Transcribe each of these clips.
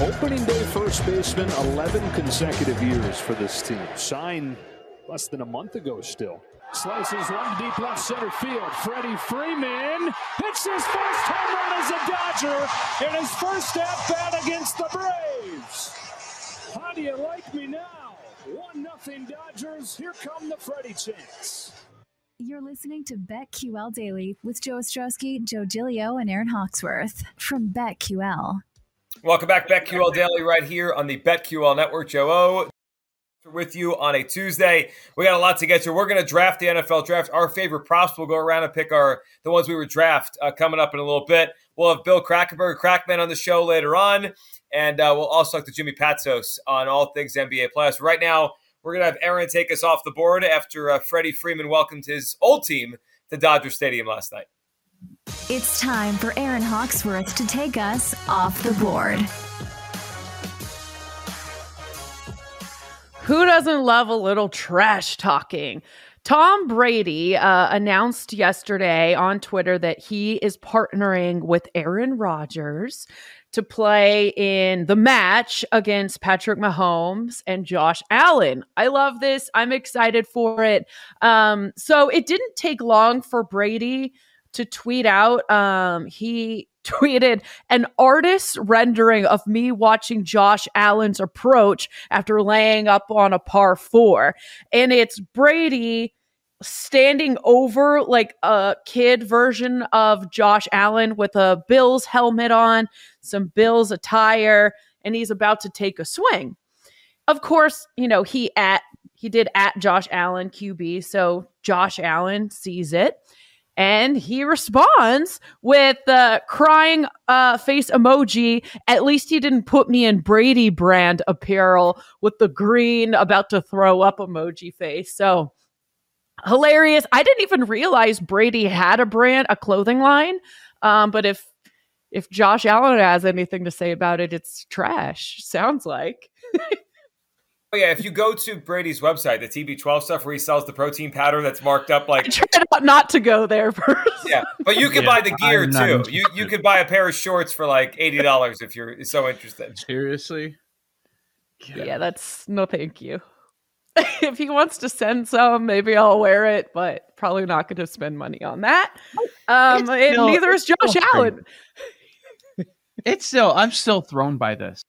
Opening day first baseman, 11 consecutive years for this team. Signed less than a month ago still. Slices one deep left center field. Freddie Freeman hits his first home run as a Dodger in his first at bat against the Braves. How do you like me now? One nothing Dodgers. Here come the Freddie chants. You're listening to BetQL Daily with Joe Ostrowski, Joe Gilio, and Aaron Hawksworth from BetQL. Welcome back, BetQL Daily, right here on the BetQL Network. Joe O with you on a Tuesday. We got a lot to get to. We're going to draft the NFL draft. Our favorite props. We'll go around and pick our the ones we would draft uh, coming up in a little bit. We'll have Bill Krackomberg, Krackman, on the show later on, and uh, we'll also talk to Jimmy Patsos on all things NBA Plus. Right now, we're going to have Aaron take us off the board after uh, Freddie Freeman welcomed his old team to Dodger Stadium last night. It's time for Aaron Hawksworth to take us off the board. Who doesn't love a little trash talking? Tom Brady uh, announced yesterday on Twitter that he is partnering with Aaron Rodgers to play in the match against Patrick Mahomes and Josh Allen. I love this. I'm excited for it. Um, so it didn't take long for Brady to tweet out. Um, he tweeted an artist's rendering of me watching Josh Allen's approach after laying up on a par four. And it's Brady standing over like a kid version of Josh Allen with a Bills helmet on, some Bills attire, and he's about to take a swing. Of course, you know, he at he did at Josh Allen QB, so Josh Allen sees it and he responds with the crying uh, face emoji. At least he didn't put me in Brady brand apparel with the green about to throw up emoji face. So hilarious. I didn't even realize Brady had a brand, a clothing line. Um, but if if Josh Allen has anything to say about it, it's trash. Sounds like. Oh yeah, if you go to Brady's website, the TB12 stuff where he sells the protein powder that's marked up like I tried not to go there first. Yeah, but you can yeah, buy the gear too. You you could buy a pair of shorts for like eighty dollars if you're so interested. Seriously? Yeah. yeah, that's no thank you. if he wants to send some, maybe I'll wear it, but probably not going to spend money on that. Um, still, neither is Josh Allen. it's still, I'm still thrown by this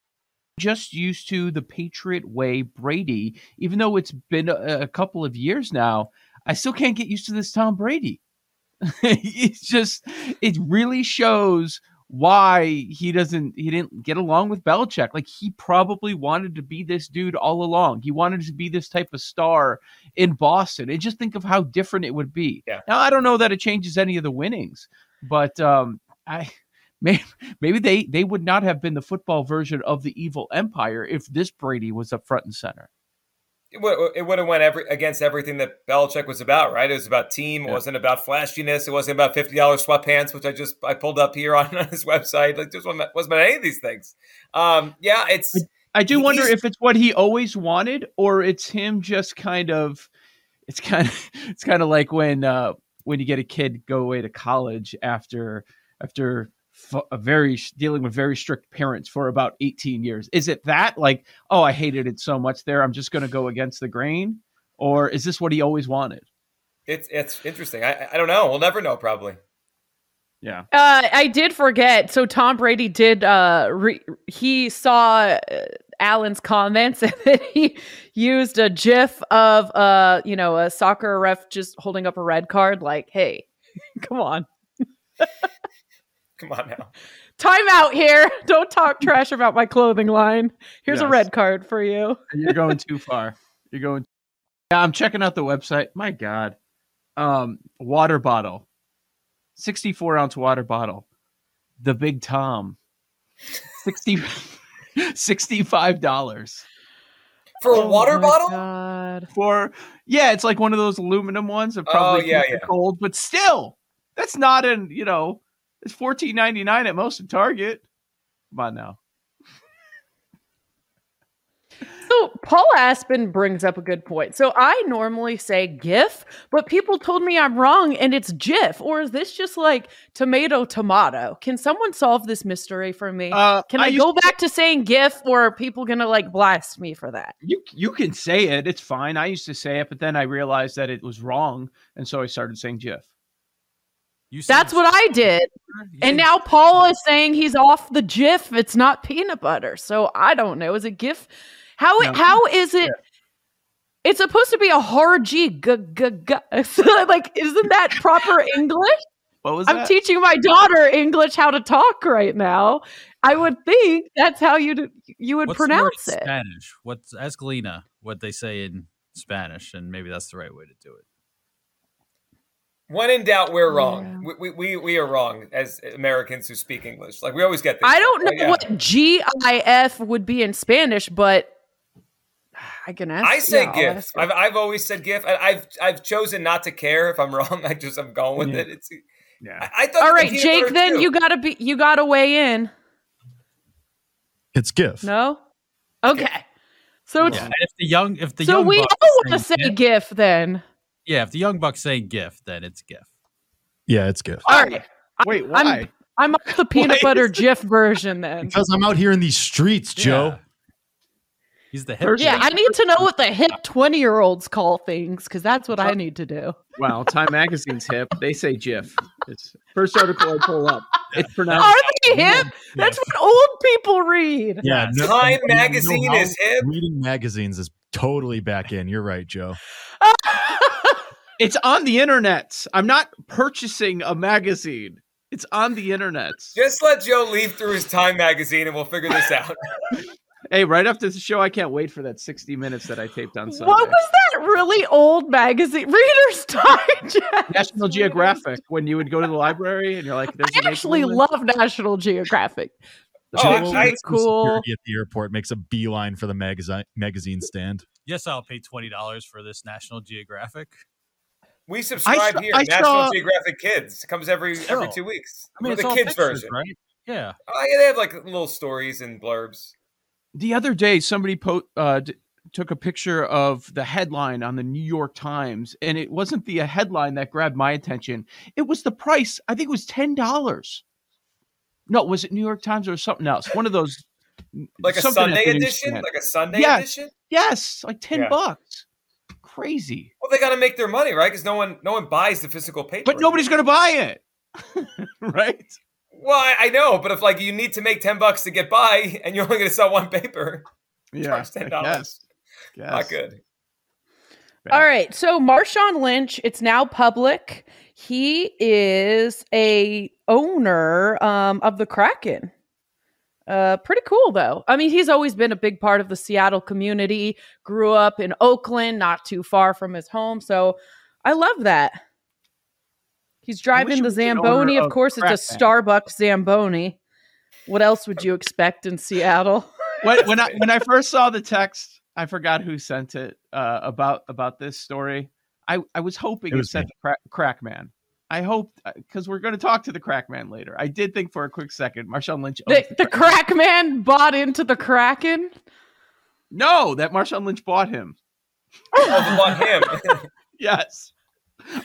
just used to the Patriot way Brady, even though it's been a, a couple of years now. I still can't get used to this Tom Brady. it's just, it really shows why he doesn't he didn't get along with Belichick. Like he probably wanted to be this dude all along. He wanted to be this type of star in Boston. And just think of how different it would be. Yeah. Now I don't know that it changes any of the winnings, but um I maybe, maybe they they would not have been the football version of the evil empire if this Brady was up front and center. It would, it would have went every against everything that Belichick was about, right? It was about team. Yeah. It wasn't about flashiness. It wasn't about fifty dollars sweatpants, which I just I pulled up here on, on his website. Like just wasn't, wasn't about any of these things. Um, yeah, it's. I, I do wonder if it's what he always wanted, or it's him just kind of. It's kind of it's kind of like when uh, when you get a kid go away to college after after a very dealing with very strict parents for about 18 years. Is it that like, oh, I hated it so much there, I'm just going to go against the grain, or is this what he always wanted? It's it's interesting. I I don't know. We'll never know probably. Yeah. Uh, I did forget. So Tom Brady did. Uh, re- he saw uh, Allen's comments, and then he used a GIF of uh, you know, a soccer ref just holding up a red card, like, "Hey, come on." Come on now. Time out here. Don't talk trash about my clothing line. Here's yes. a red card for you. You're going too far. You're going. Yeah, I'm checking out the website. My God. Um, water bottle, 64 ounce water bottle. The Big Tom, 60, $65 for a oh water bottle. God. For yeah, it's like one of those aluminum ones that probably oh, yeah, yeah. cold, but still, that's not an you know it's fourteen ninety nine at most at Target. Come on now. So Paul Aspen brings up a good point. So I normally say GIF, but people told me I'm wrong and it's GIF. Or is this just like tomato tomato? Can someone solve this mystery for me? Uh, Can I, used go to- back to saying GIF or are people gonna like blast me for that? You you can say it. It's fine. I used to say it, but then I realized that it was wrong, and so I started saying GIF. You That's what I did. And now Paul is saying he's off the GIF. It's not peanut butter. So I don't know. Is it GIF? How No. how is it? It's supposed to be a hard G. G, g, g. So, like, isn't that proper English? What was I'm that? teaching my daughter English how to talk right now. I would think that's how you you would What's pronounce it. Spanish. What's ask Lena what they say in Spanish, and maybe that's the right way to do it. When in doubt, we're wrong. Yeah. We, we, we, we are wrong as Americans who speak English. Like we always get this. I don't know yeah. what GIF would be in Spanish, but I can ask. I say yeah, GIF. I've, I've always said GIF. I, I've I've chosen not to care if I'm wrong. I just I'm going with Yeah. it. It's Yeah. I, I thought All the right, peanut Jake. Then too. you gotta be you gotta weigh in. It's GIF. No. Okay. So it's Yeah, if the young, if the young so young we all want to say saying GIF then. Yeah, if the young buck's saying GIF, then it's GIF. Yeah, it's GIF. All right. Wait, I'm- why? I'm off the peanut Why butter is- GIF version then. Because I'm out here in these streets, Joe. Yeah. He's the hip. Yeah, I need to know what the hip 20 year olds call things because that's what I need to do. Well, Time Magazine's hip. They say GIF. It's first article I pull up. It's pronounced. Are they hip? That's what old people read. Yeah, no- Time you know Magazine how is hip? Reading magazines is totally back in. You're right, Joe. It's on the internet. I'm not purchasing a magazine. It's on the internet. Just let Joe leave through his Time magazine, and we'll figure this out. Hey, right after the show, I can't wait for that 60 minutes that I taped on Sunday. what was that really old magazine? Reader's Digest. National Geographic when you would go to the library and you're like, "There's I actually April love National Geographic. Oh, Joe, I- I- cool. security at the airport makes a beeline for the magazine magazine stand. Yes, I'll pay twenty dollars for this National Geographic. We subscribe saw- here. I National saw- Geographic Kids comes every every Oh. two weeks. I mean, the kids pictures, version. right? Yeah. Oh yeah, they have like little stories and blurbs. The other day, somebody po- uh, d- took a picture of the headline on the New York Times, and it wasn't the uh, headline that grabbed my attention. It was the price. I think it was ten dollars. No, was it New York Times or something else? One of those, Like a Sunday edition? Like a Sunday Yes. edition? yes, like ten Yeah. bucks. Crazy, Well, they got to make their money, right? Because no one no one buys the physical paper. but nobody's gonna buy it, right? Well, I, I know, but if like you need to make ten bucks to get by, and you're only going to sell one paper, charge ten dollars. Yes. Not good. All right. So Marshawn Lynch, it's now public. He is a owner um, of the Kraken. Uh, pretty cool though. I mean, he's always been a big part of the Seattle community. Grew up in Oakland, not too far from his home. So I love that. He's driving the was an owner Zamboni. Of of course, it's a Kraken. Starbucks Zamboni. What else would you expect in Seattle? when, when I when I first saw the text, I forgot who sent it uh, about about this story. I, I was hoping It it, was said me. crack, crack man. I hope because we're going to talk to the crack man later. I did think for a quick second, Marshawn Lynch. The, owns the crack man bought into the Kraken. No, that Marshawn Lynch bought him. Oh, bought him. Yes,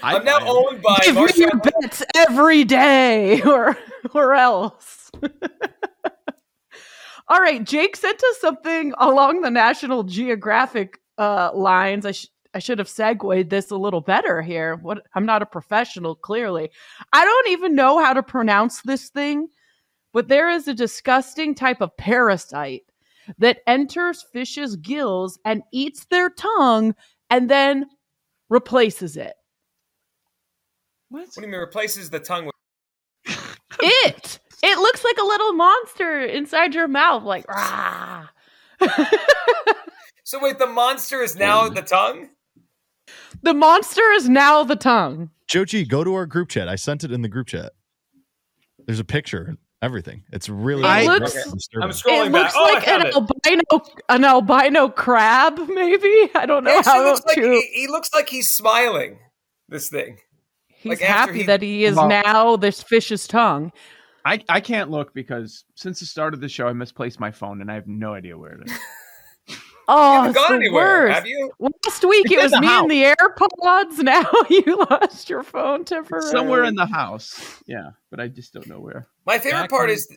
I I'm now buy him. owned by Give me your Marshawn. bets every day, or or else. All right, Jake sent us something along the National Geographic uh, lines. I sh- I should have segued this a little better here. What I'm not a professional, clearly. I don't even know how to pronounce this thing, but there is a disgusting type of parasite that enters fish's gills and eats their tongue and then replaces it. What? What do you mean replaces the tongue with? it it looks like a little monster inside your mouth like rah. So wait, the monster is now the tongue. The monster is now the tongue Joe G, go to our group chat. I sent it in the group chat. There's a picture, and everything. It's really It really looks- disturbing. I'm scrolling it back. looks Oh, like an it. albino an albino crab maybe i don't know actually how looks like to he, he looks like he's smiling. This thing. he's like happy he- that he is Well- now this fish's tongue I I can't look because since the start of the show, I misplaced my phone and I have no idea where it is. Oh, haven't gone the anywhere, worst. have you? Last week It's it was me house. and the AirPods. Now you lost your phone temporarily. Somewhere in the house. Yeah, but I just don't know where. My favorite Back part is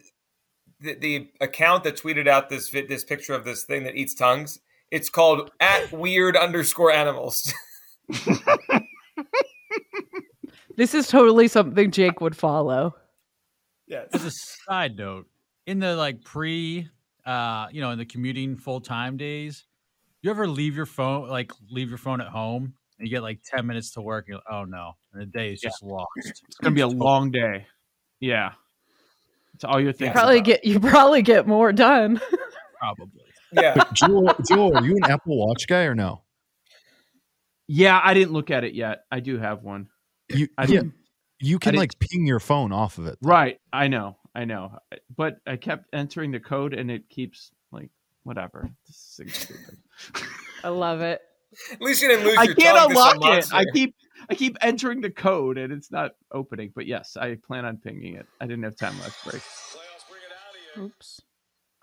the, the account that tweeted out this this picture of this thing that eats tongues. It's called at weird underscore animals. This is totally something Jake would follow. yes. As a side note, in the like pre, uh, you know, in the commuting full time days, you ever leave your phone, like leave your phone at home, and you get like ten minutes to work? And you're like, oh no, and the day is Yeah. just lost. It's gonna be a long day. Yeah. It's all you're thinking. You Probably about. get you probably get more done. Probably. Yeah. Joel, Joel, are you an Apple Watch guy or no? Yeah, I didn't look at it yet. I do have one. You I yeah, didn't. you can didn't- like ping your phone off of it. Right. I know. I know. Uh, but I kept entering the code and it keeps like whatever. This thing's stupid. I love it. At least you didn't lose I your can't tongue to some unlock it. I keep I keep entering the code and it's not opening. But yes, I plan on pinging it. I didn't have time last break. Oops.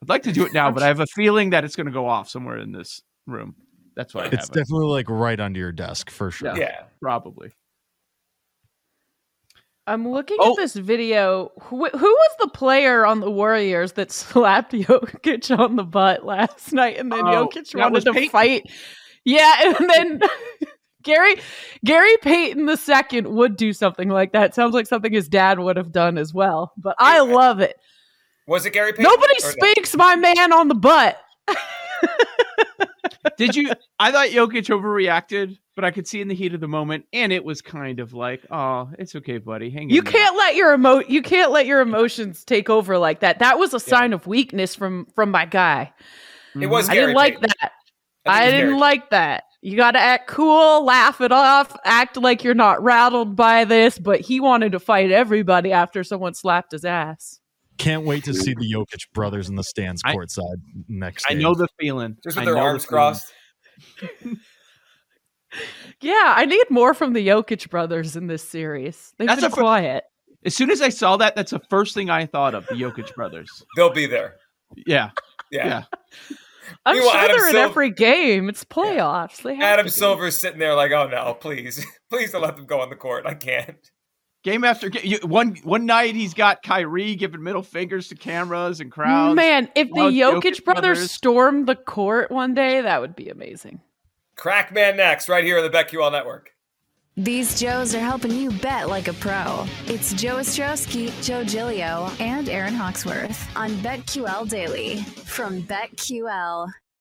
I'd like to do it now, but I have a feeling that it's going to go off somewhere in this room. That's why It's have it. definitely like right under your desk for sure. Yeah. Yeah. Probably. I'm looking Oh. at this video. Who, who was the player on the Warriors that slapped Jokic on the butt last night, and then Oh, Jokic wanted to Payton. fight? Yeah, and then Gary Gary Payton the second would do something like that. Sounds like something his dad would have done as well. But I love it. Was it Gary Payton? Nobody or no? speaks my man on the butt. Did you? I thought Jokic overreacted, but I could see in the heat of the moment, and it was kind of like, "Oh, it's okay, buddy. Hang in You there." can't let your emo you can't let your emotions take over like that. That was a sign of weakness from from my guy. It was I didn't like that. I, I didn't Gary. like that. You got to act cool, laugh it off, act like you're not rattled by this. But he wanted to fight everybody after someone slapped his ass. Can't wait to see the Jokic brothers in the stands I- courtside next. I game. know the feeling. Just I with their know the arms crossed. Yeah, I need more from the Jokic brothers in this series. They've That's been a fir- quiet. As soon as I saw that, that's the first thing I thought of the Jokic brothers. They'll be there. Yeah, Yeah. yeah. I'm Meanwhile, sure Adam they're in every game. It's playoffs. They have Adam to be. Silver's sitting there like, oh no, please, please don't let them go on the court. I can't. Game after game. You, one one night he's got Kyrie giving middle fingers to cameras and crowds. Man, if the Now Jokic, Jokic brothers, brothers. stormed the court one day, that would be amazing. Krackman next, right here on the BetQL Network. These Joes are helping you bet like a pro. It's Joe Ostrowski, Joe Gilio, and Aaron Hawksworth on BetQL Daily from BetQL.